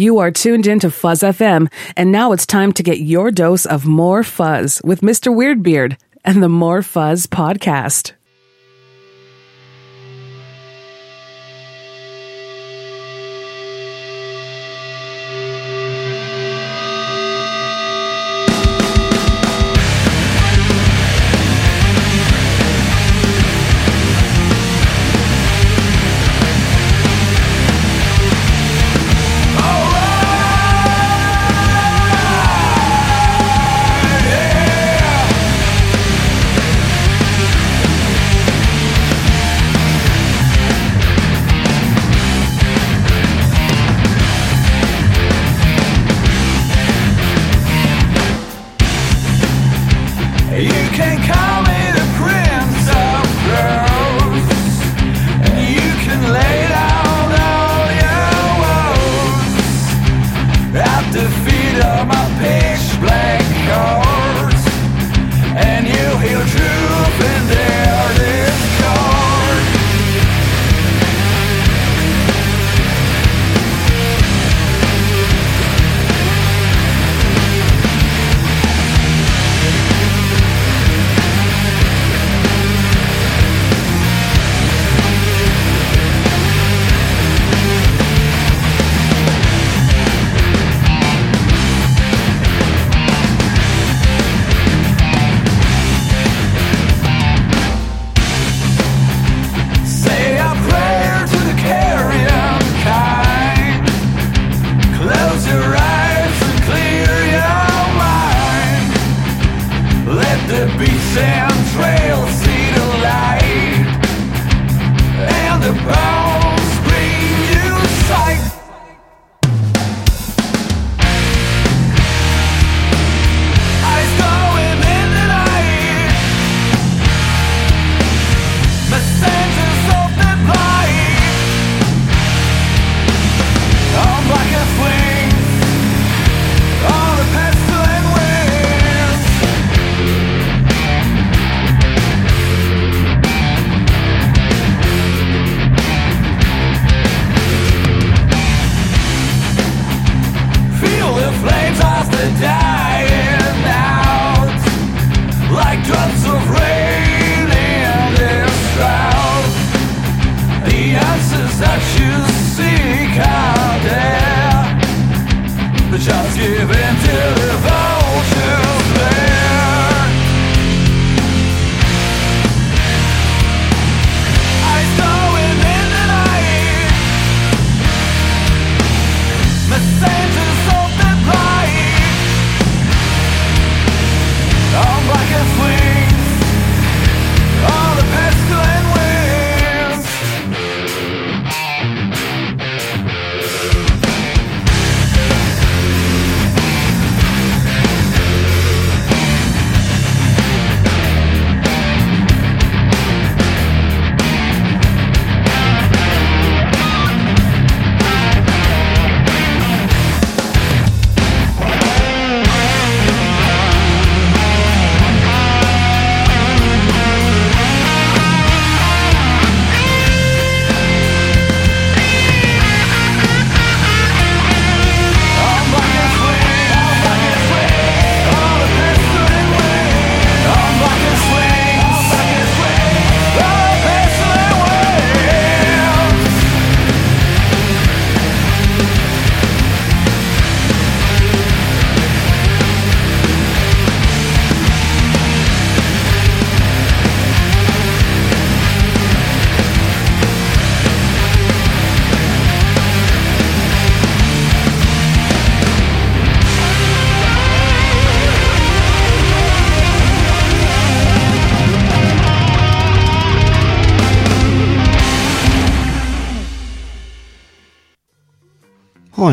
You are tuned into Fuzz FM, and now it's time to get your dose of more fuzz with Mr. Weirdbeard and the More Fuzz podcast.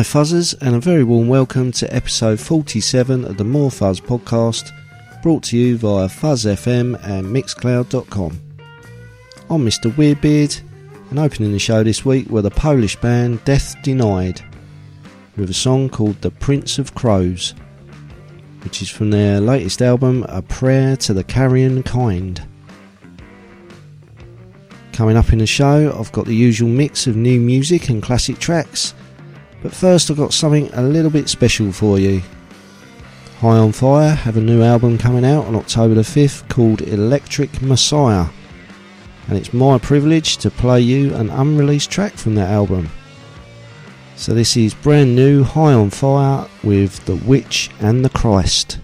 Fuzzers, and a very warm welcome to episode 47 of the More Fuzz podcast, brought to you via Fuzz FM and Mixcloud.com. I'm Mr. Weirdbeard, and opening the show this week were the Polish band Death Denied, with a song called The Prince of Crows, which is from their latest album, A Prayer to the Carrion Kind. Coming up in the show, I've got the usual mix of new music and classic tracks, But first, I've got something a little bit special for you. High on Fire have a new album coming out on October the 5th called Electric Messiah, and it's my privilege to play you an unreleased track from that album. So, this is brand new High on Fire with The Witch and the Christ.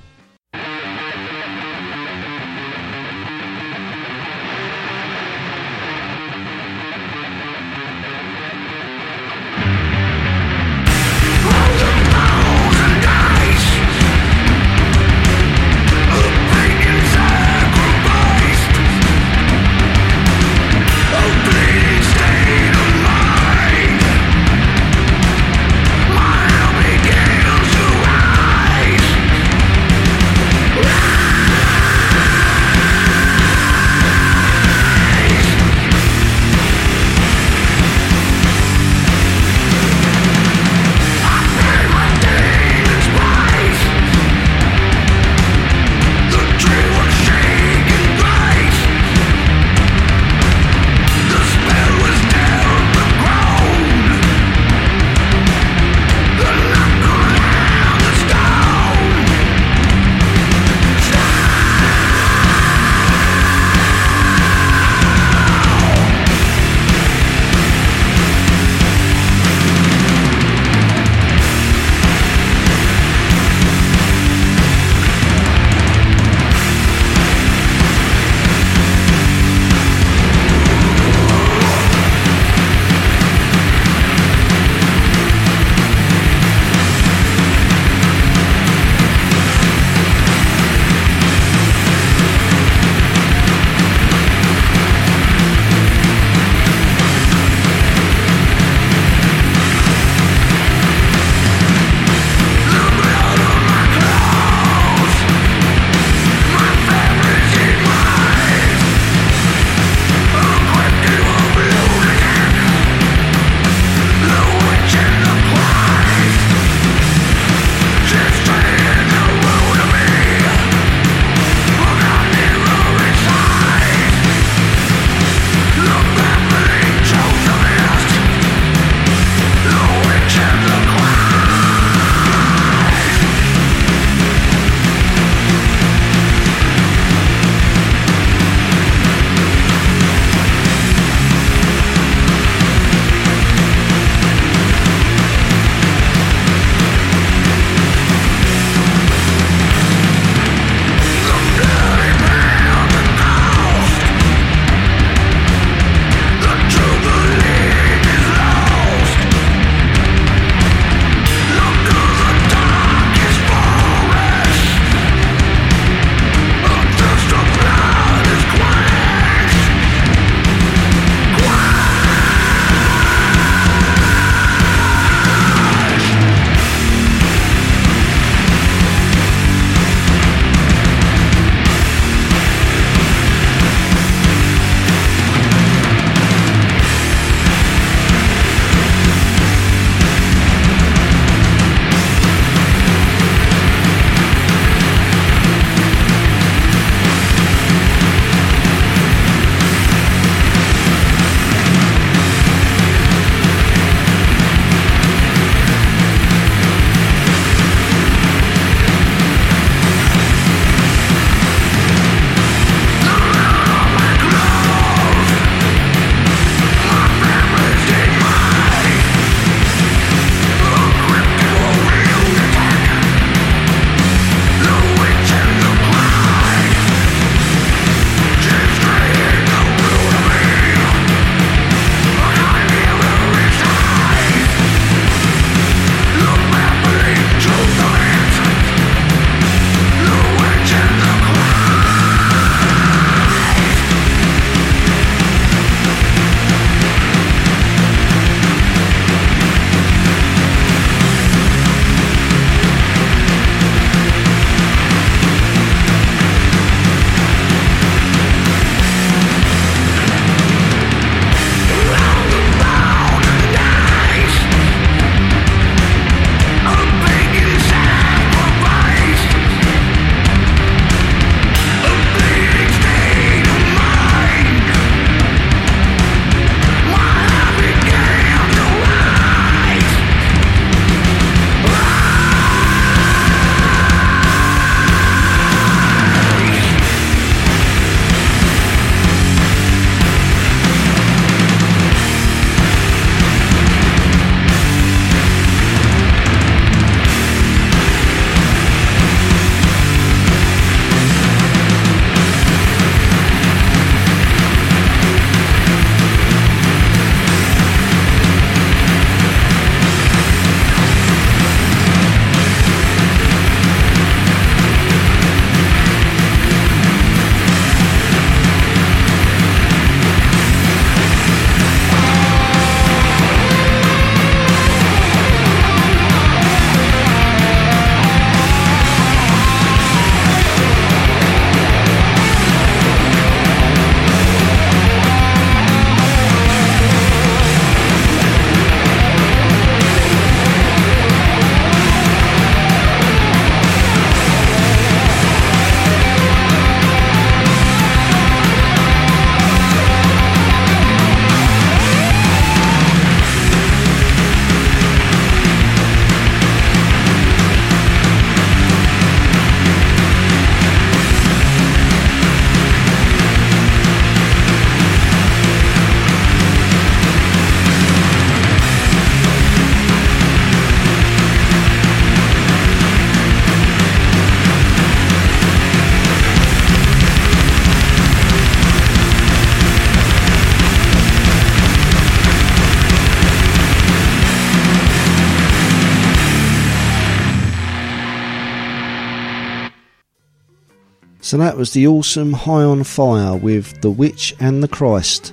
So that was the awesome High on Fire with The Witch and the Christ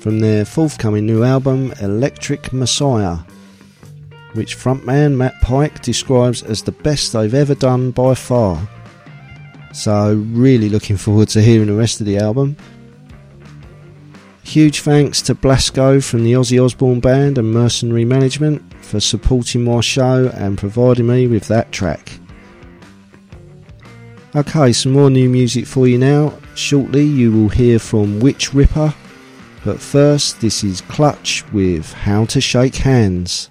from their forthcoming new album Electric Messiah, which frontman Matt Pike describes as the best they've ever done by far. So, really looking forward to hearing the rest of the album. Huge thanks to Blasko from the Ozzy Osbourne Band and Mercenary Management for supporting my show and providing me with that track. Okay, some more new music for you now. Shortly, you will hear from Witch Ripper, but first, this is Clutch with How to Shake Hands.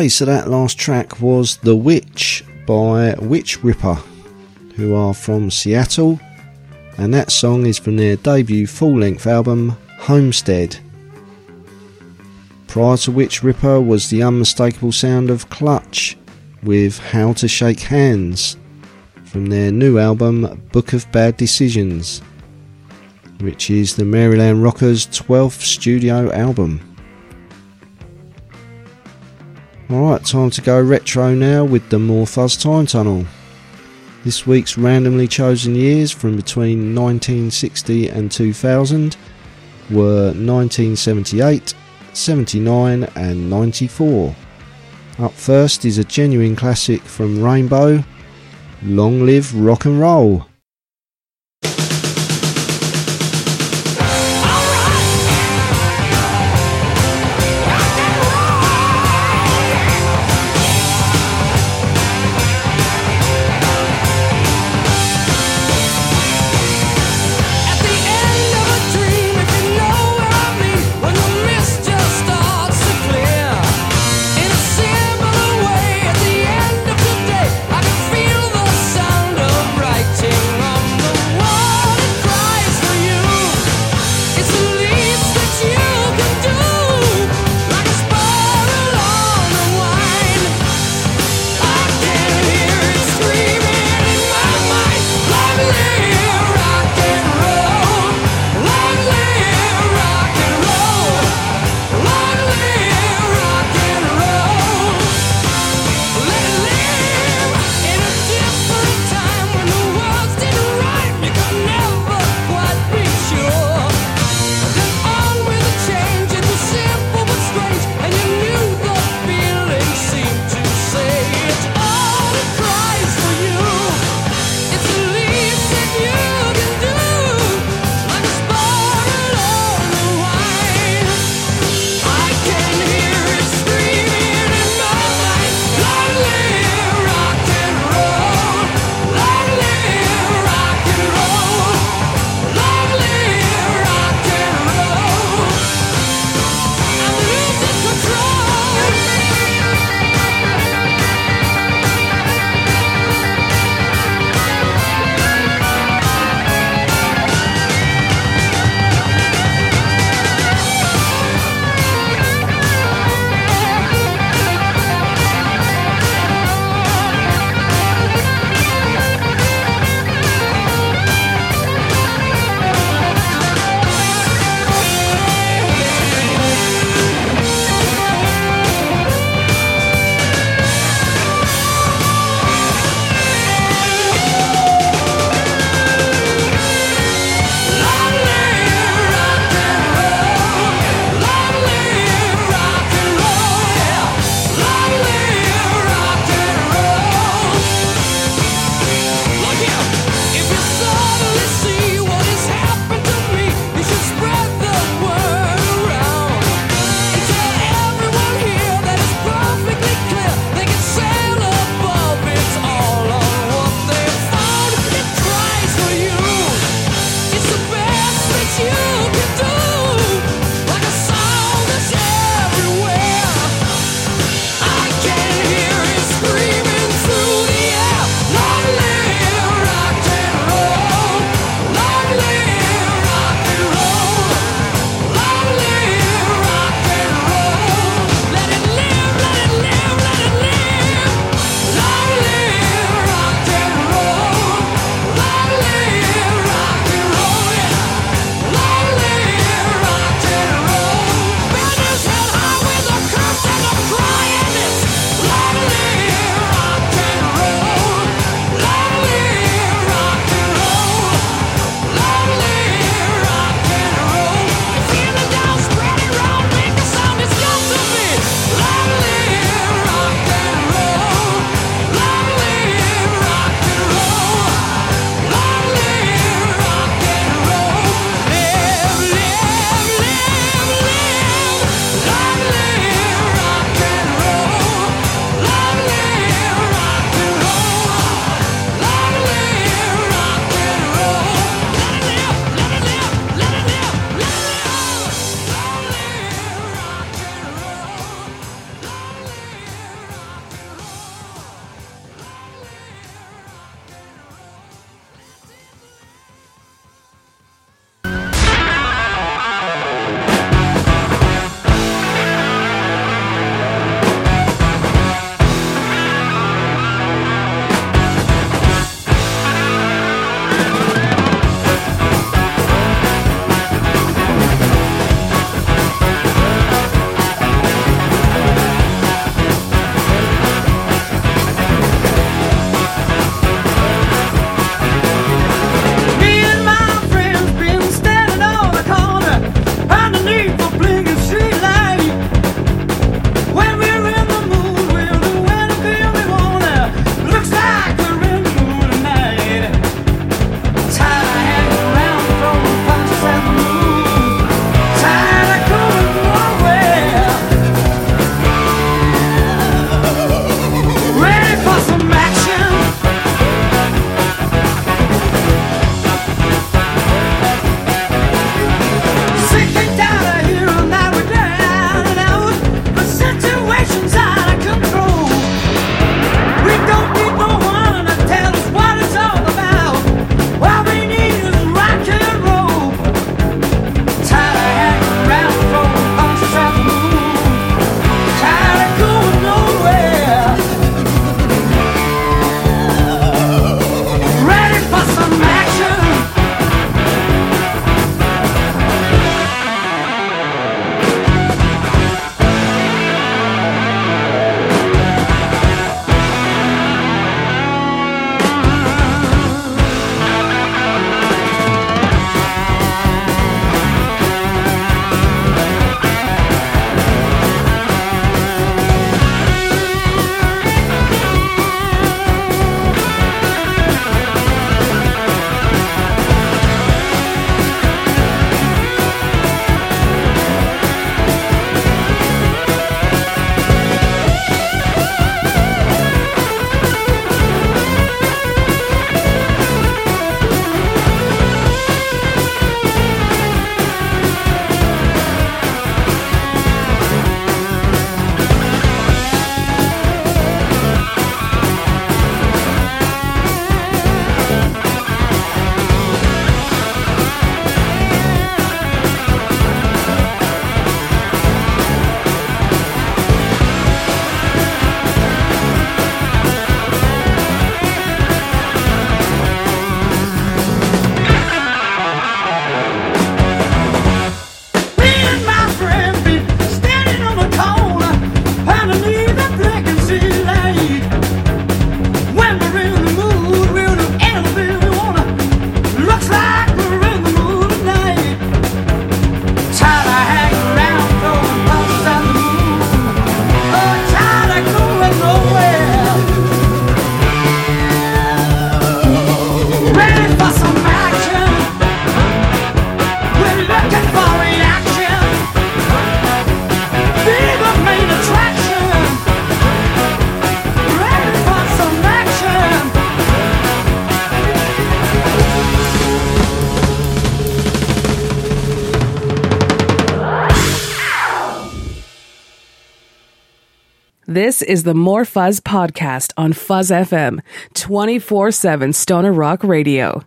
Okay, so that last track was The Witch by Witch Ripper, who are from Seattle, and that song is from their debut full length album, Homestead. Prior to Witch Ripper was the unmistakable sound of Clutch with How to Shake Hands from their new album, Book of Bad Decisions, which is the Maryland Rockers' 12th studio album. Alright, time to go retro now with the More Fuzz Time Tunnel. This week's randomly chosen years from between 1960 and 2000 were 1978, 79 and 94. Up first is a genuine classic from Rainbow, Long Live Rock and Roll. This is the More Fuzz podcast on Fuzz FM, 24 7 Stoner Rock Radio.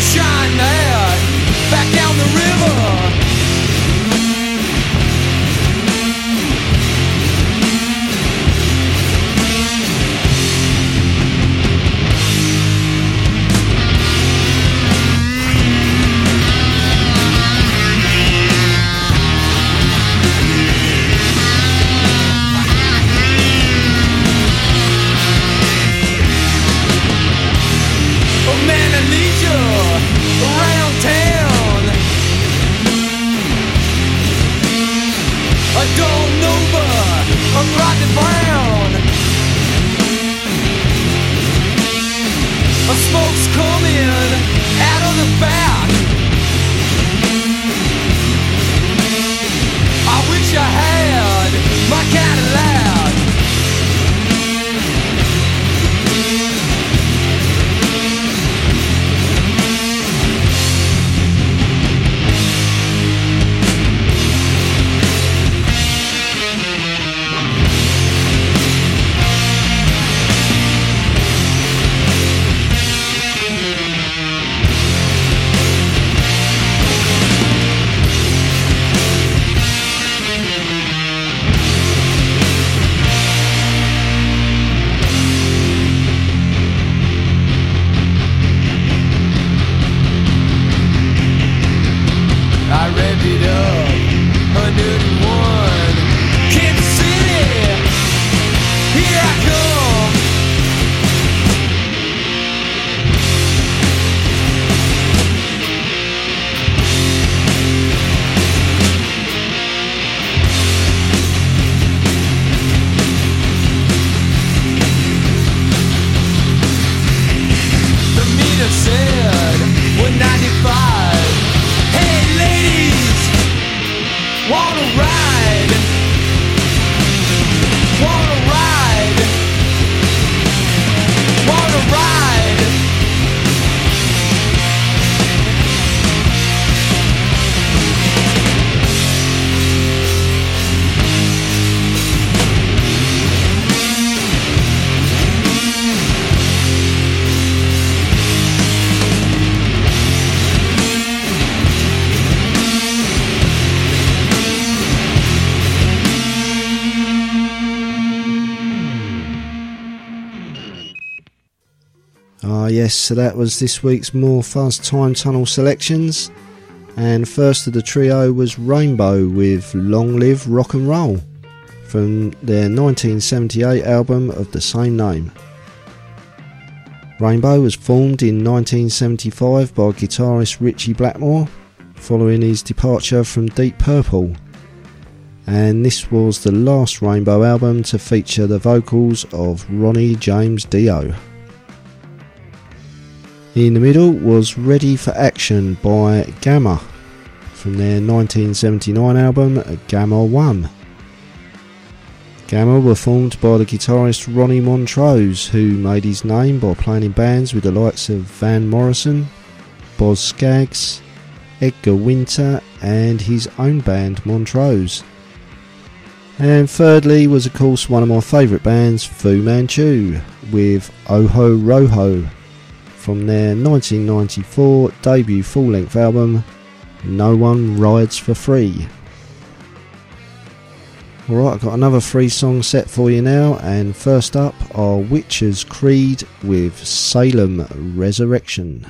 Shine that back down the river. Yes, so that was this week's More Fuzz Time Tunnel selections. And first of the trio was Rainbow with Long Live Rock and Roll from their 1978 album of the same name. Rainbow was formed in 1975 by guitarist Ritchie Blackmore following his departure from Deep Purple. And this was the last Rainbow album to feature the vocals of Ronnie James Dio. In the middle was Ready for Action by Gamma from their 1979 album Gamma 1. Gamma were formed by the guitarist Ronnie Montrose, who made his name by playing in bands with the likes of Van Morrison, Boz Scaggs, Edgar Winter, and his own band Montrose. And thirdly was, of course, one of my favourite bands, Fu Manchu, with Ojo Rojo from their 1994 debut full length album No One Rides for Free. Alright, I've got another free song set for you now, and first up are Witcher's Creed with Salem Resurrection.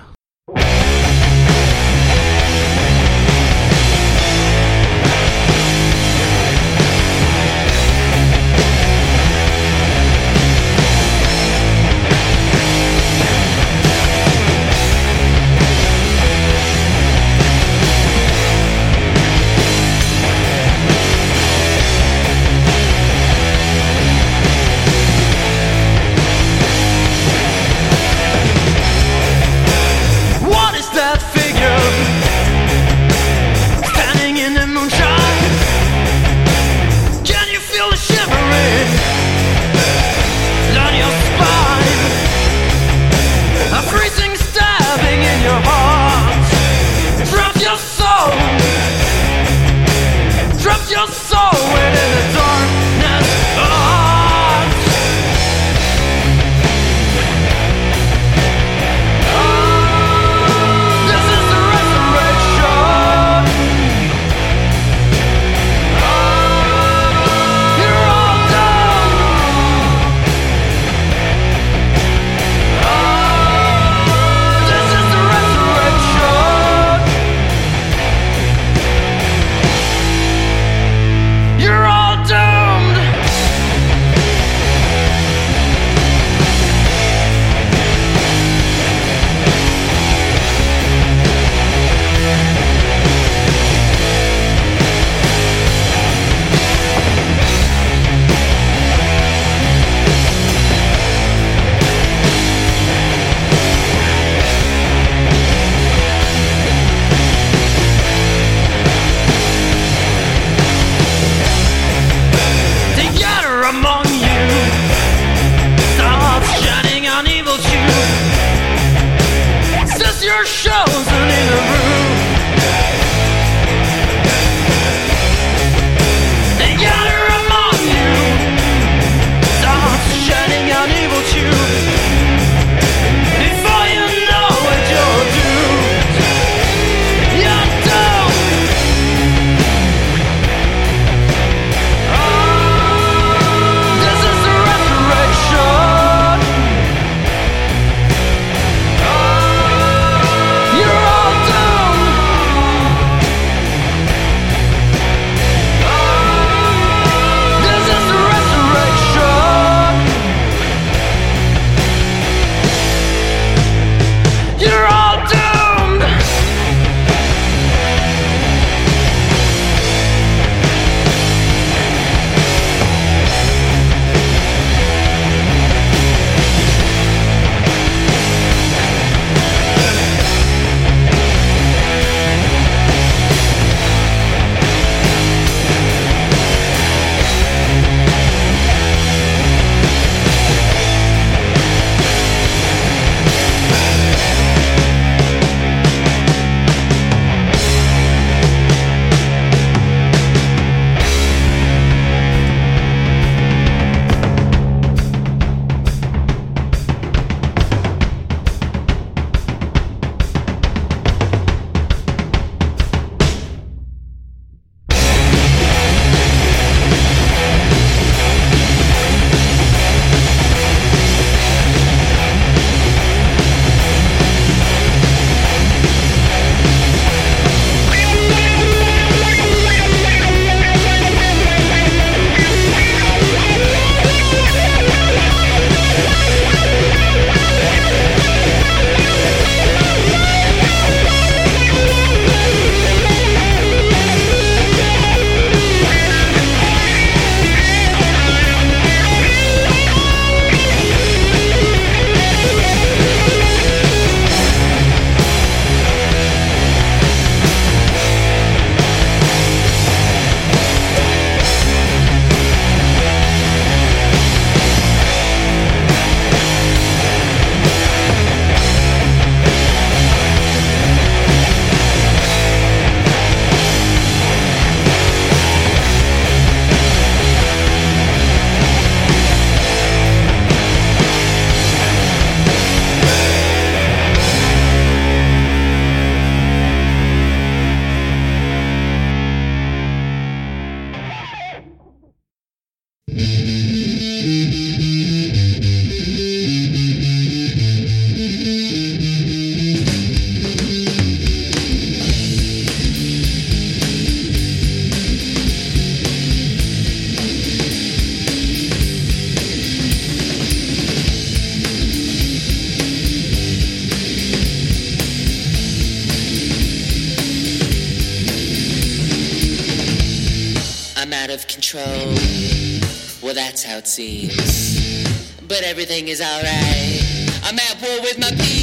Seems. But everything is alright. I'm at war with my peers.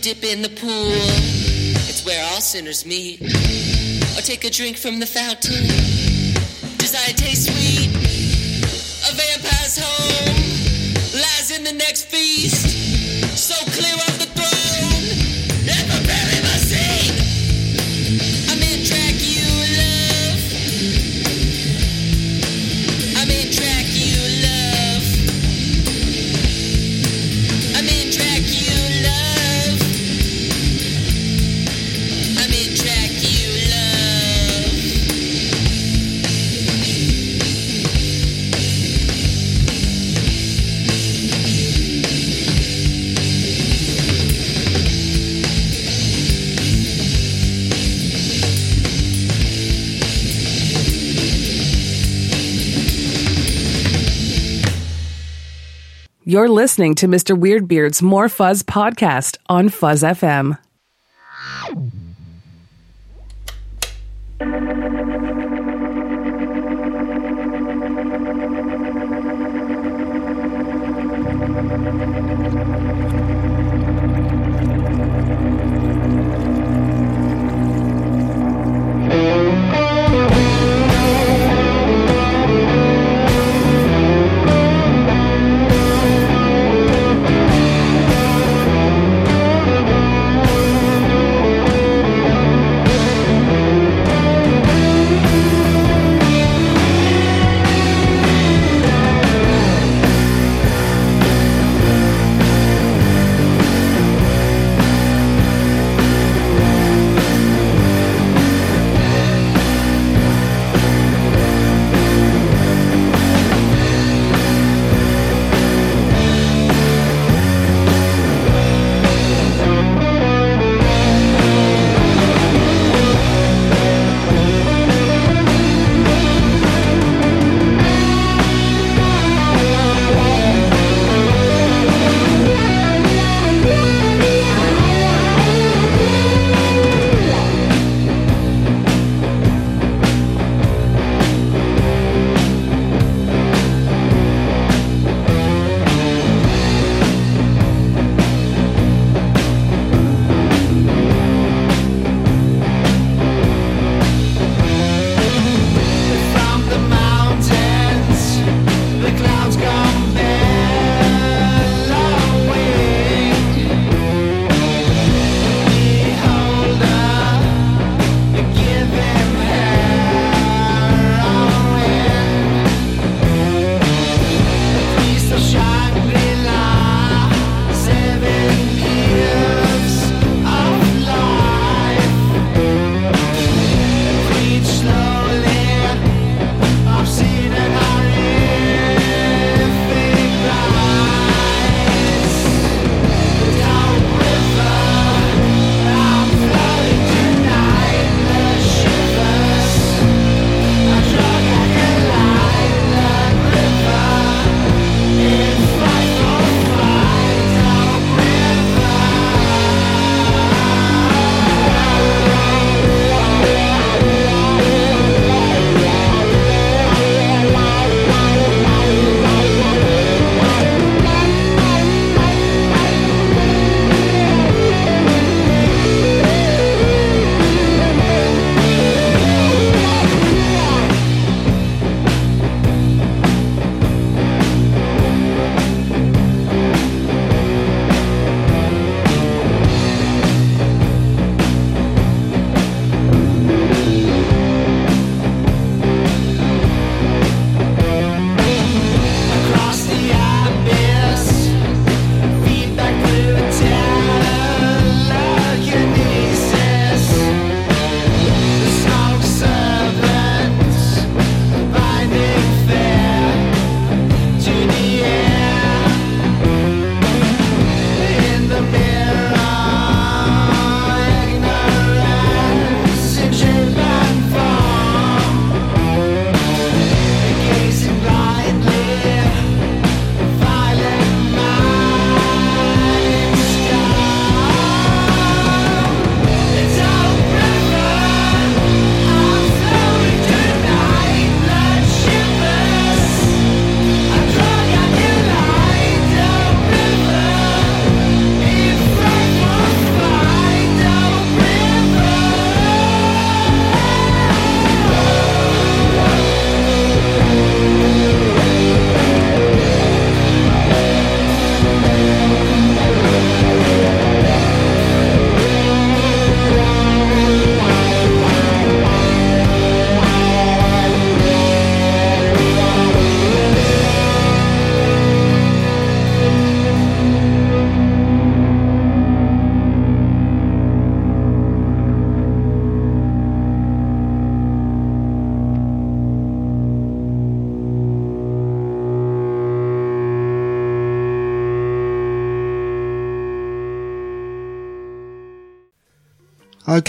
Dip in the pool. It's where all sinners meet. Or take a drink from the fountain. Does I taste sweet? A vampire's home lies in the next feast. You're listening to Mr. Weirdbeard's More Fuzz podcast on Fuzz FM.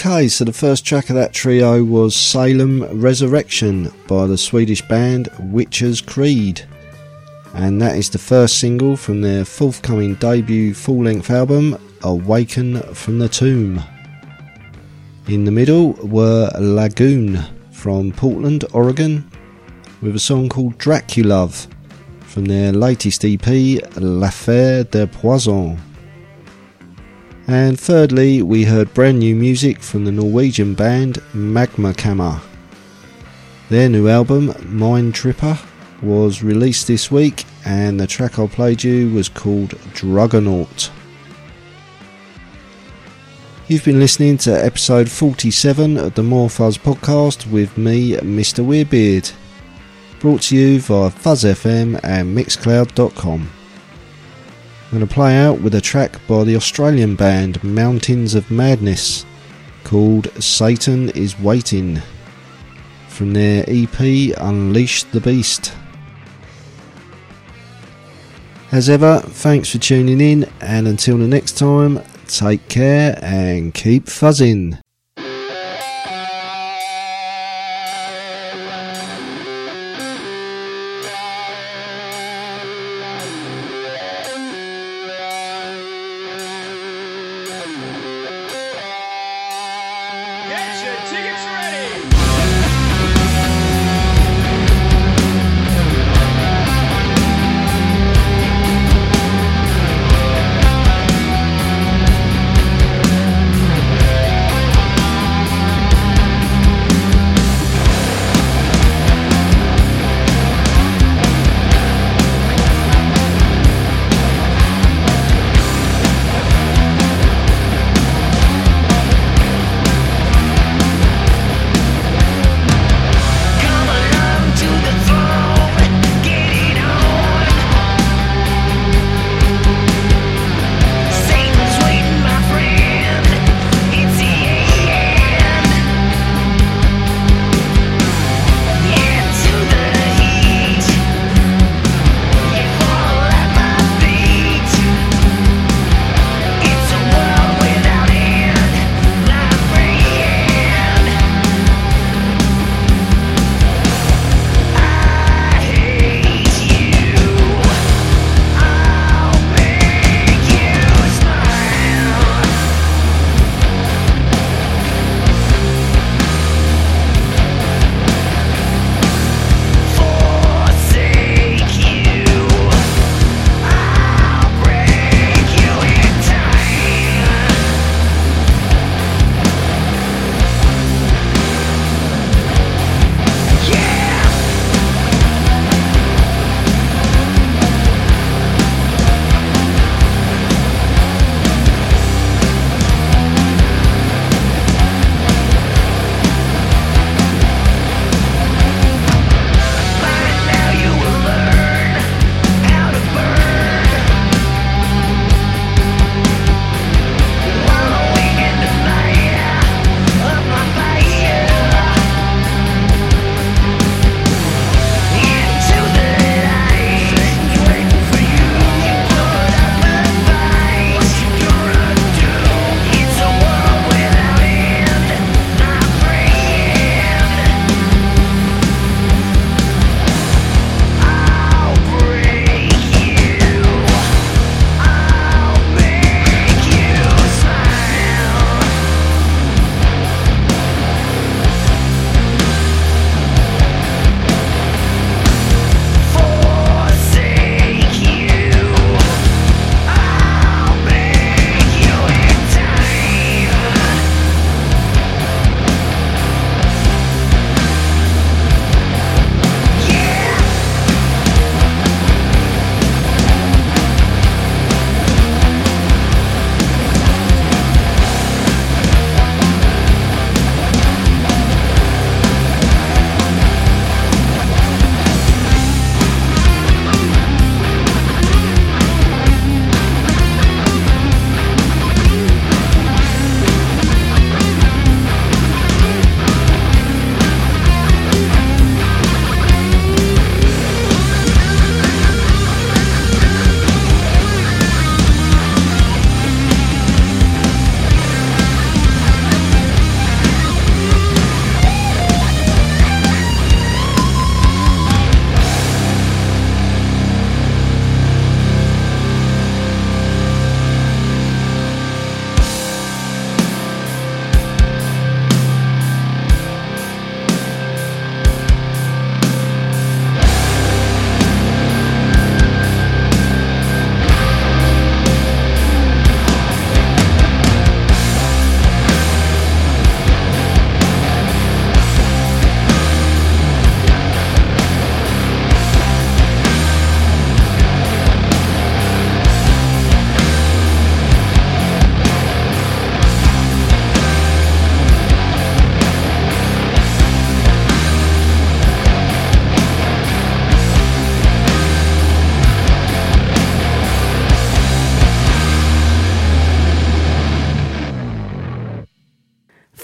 Okay, so the first track of that trio was Salem Resurrection by the Swedish band Witcher's Creed. And that is the first single from their forthcoming debut full length album, Awaken from the Tomb. In the middle were Lagoon from Portland, Oregon, with a song called Draculove from their latest EP, L'Affaire de Poison. And thirdly, we heard brand new music from the Norwegian band Magma Kammer. Their new album, Mind Tripper, was released this week, and the track I played you was called Drugonaut. You've been listening to episode 47 of the More Fuzz podcast with me, Mr. Weirdbeard, brought to you via Fuzz FM and Mixcloud.com. I'm going to play out with a track by the Australian band Mountains of Madness called Satan is Waiting from their EP Unleash the Beast. As ever, thanks for tuning in, and until the next time, take care and keep fuzzing.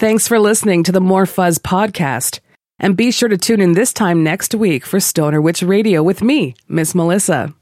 Thanks for listening to the More Fuzz podcast. And be sure to tune in this time next week for Stoner Witch Radio with me, Miss Melissa.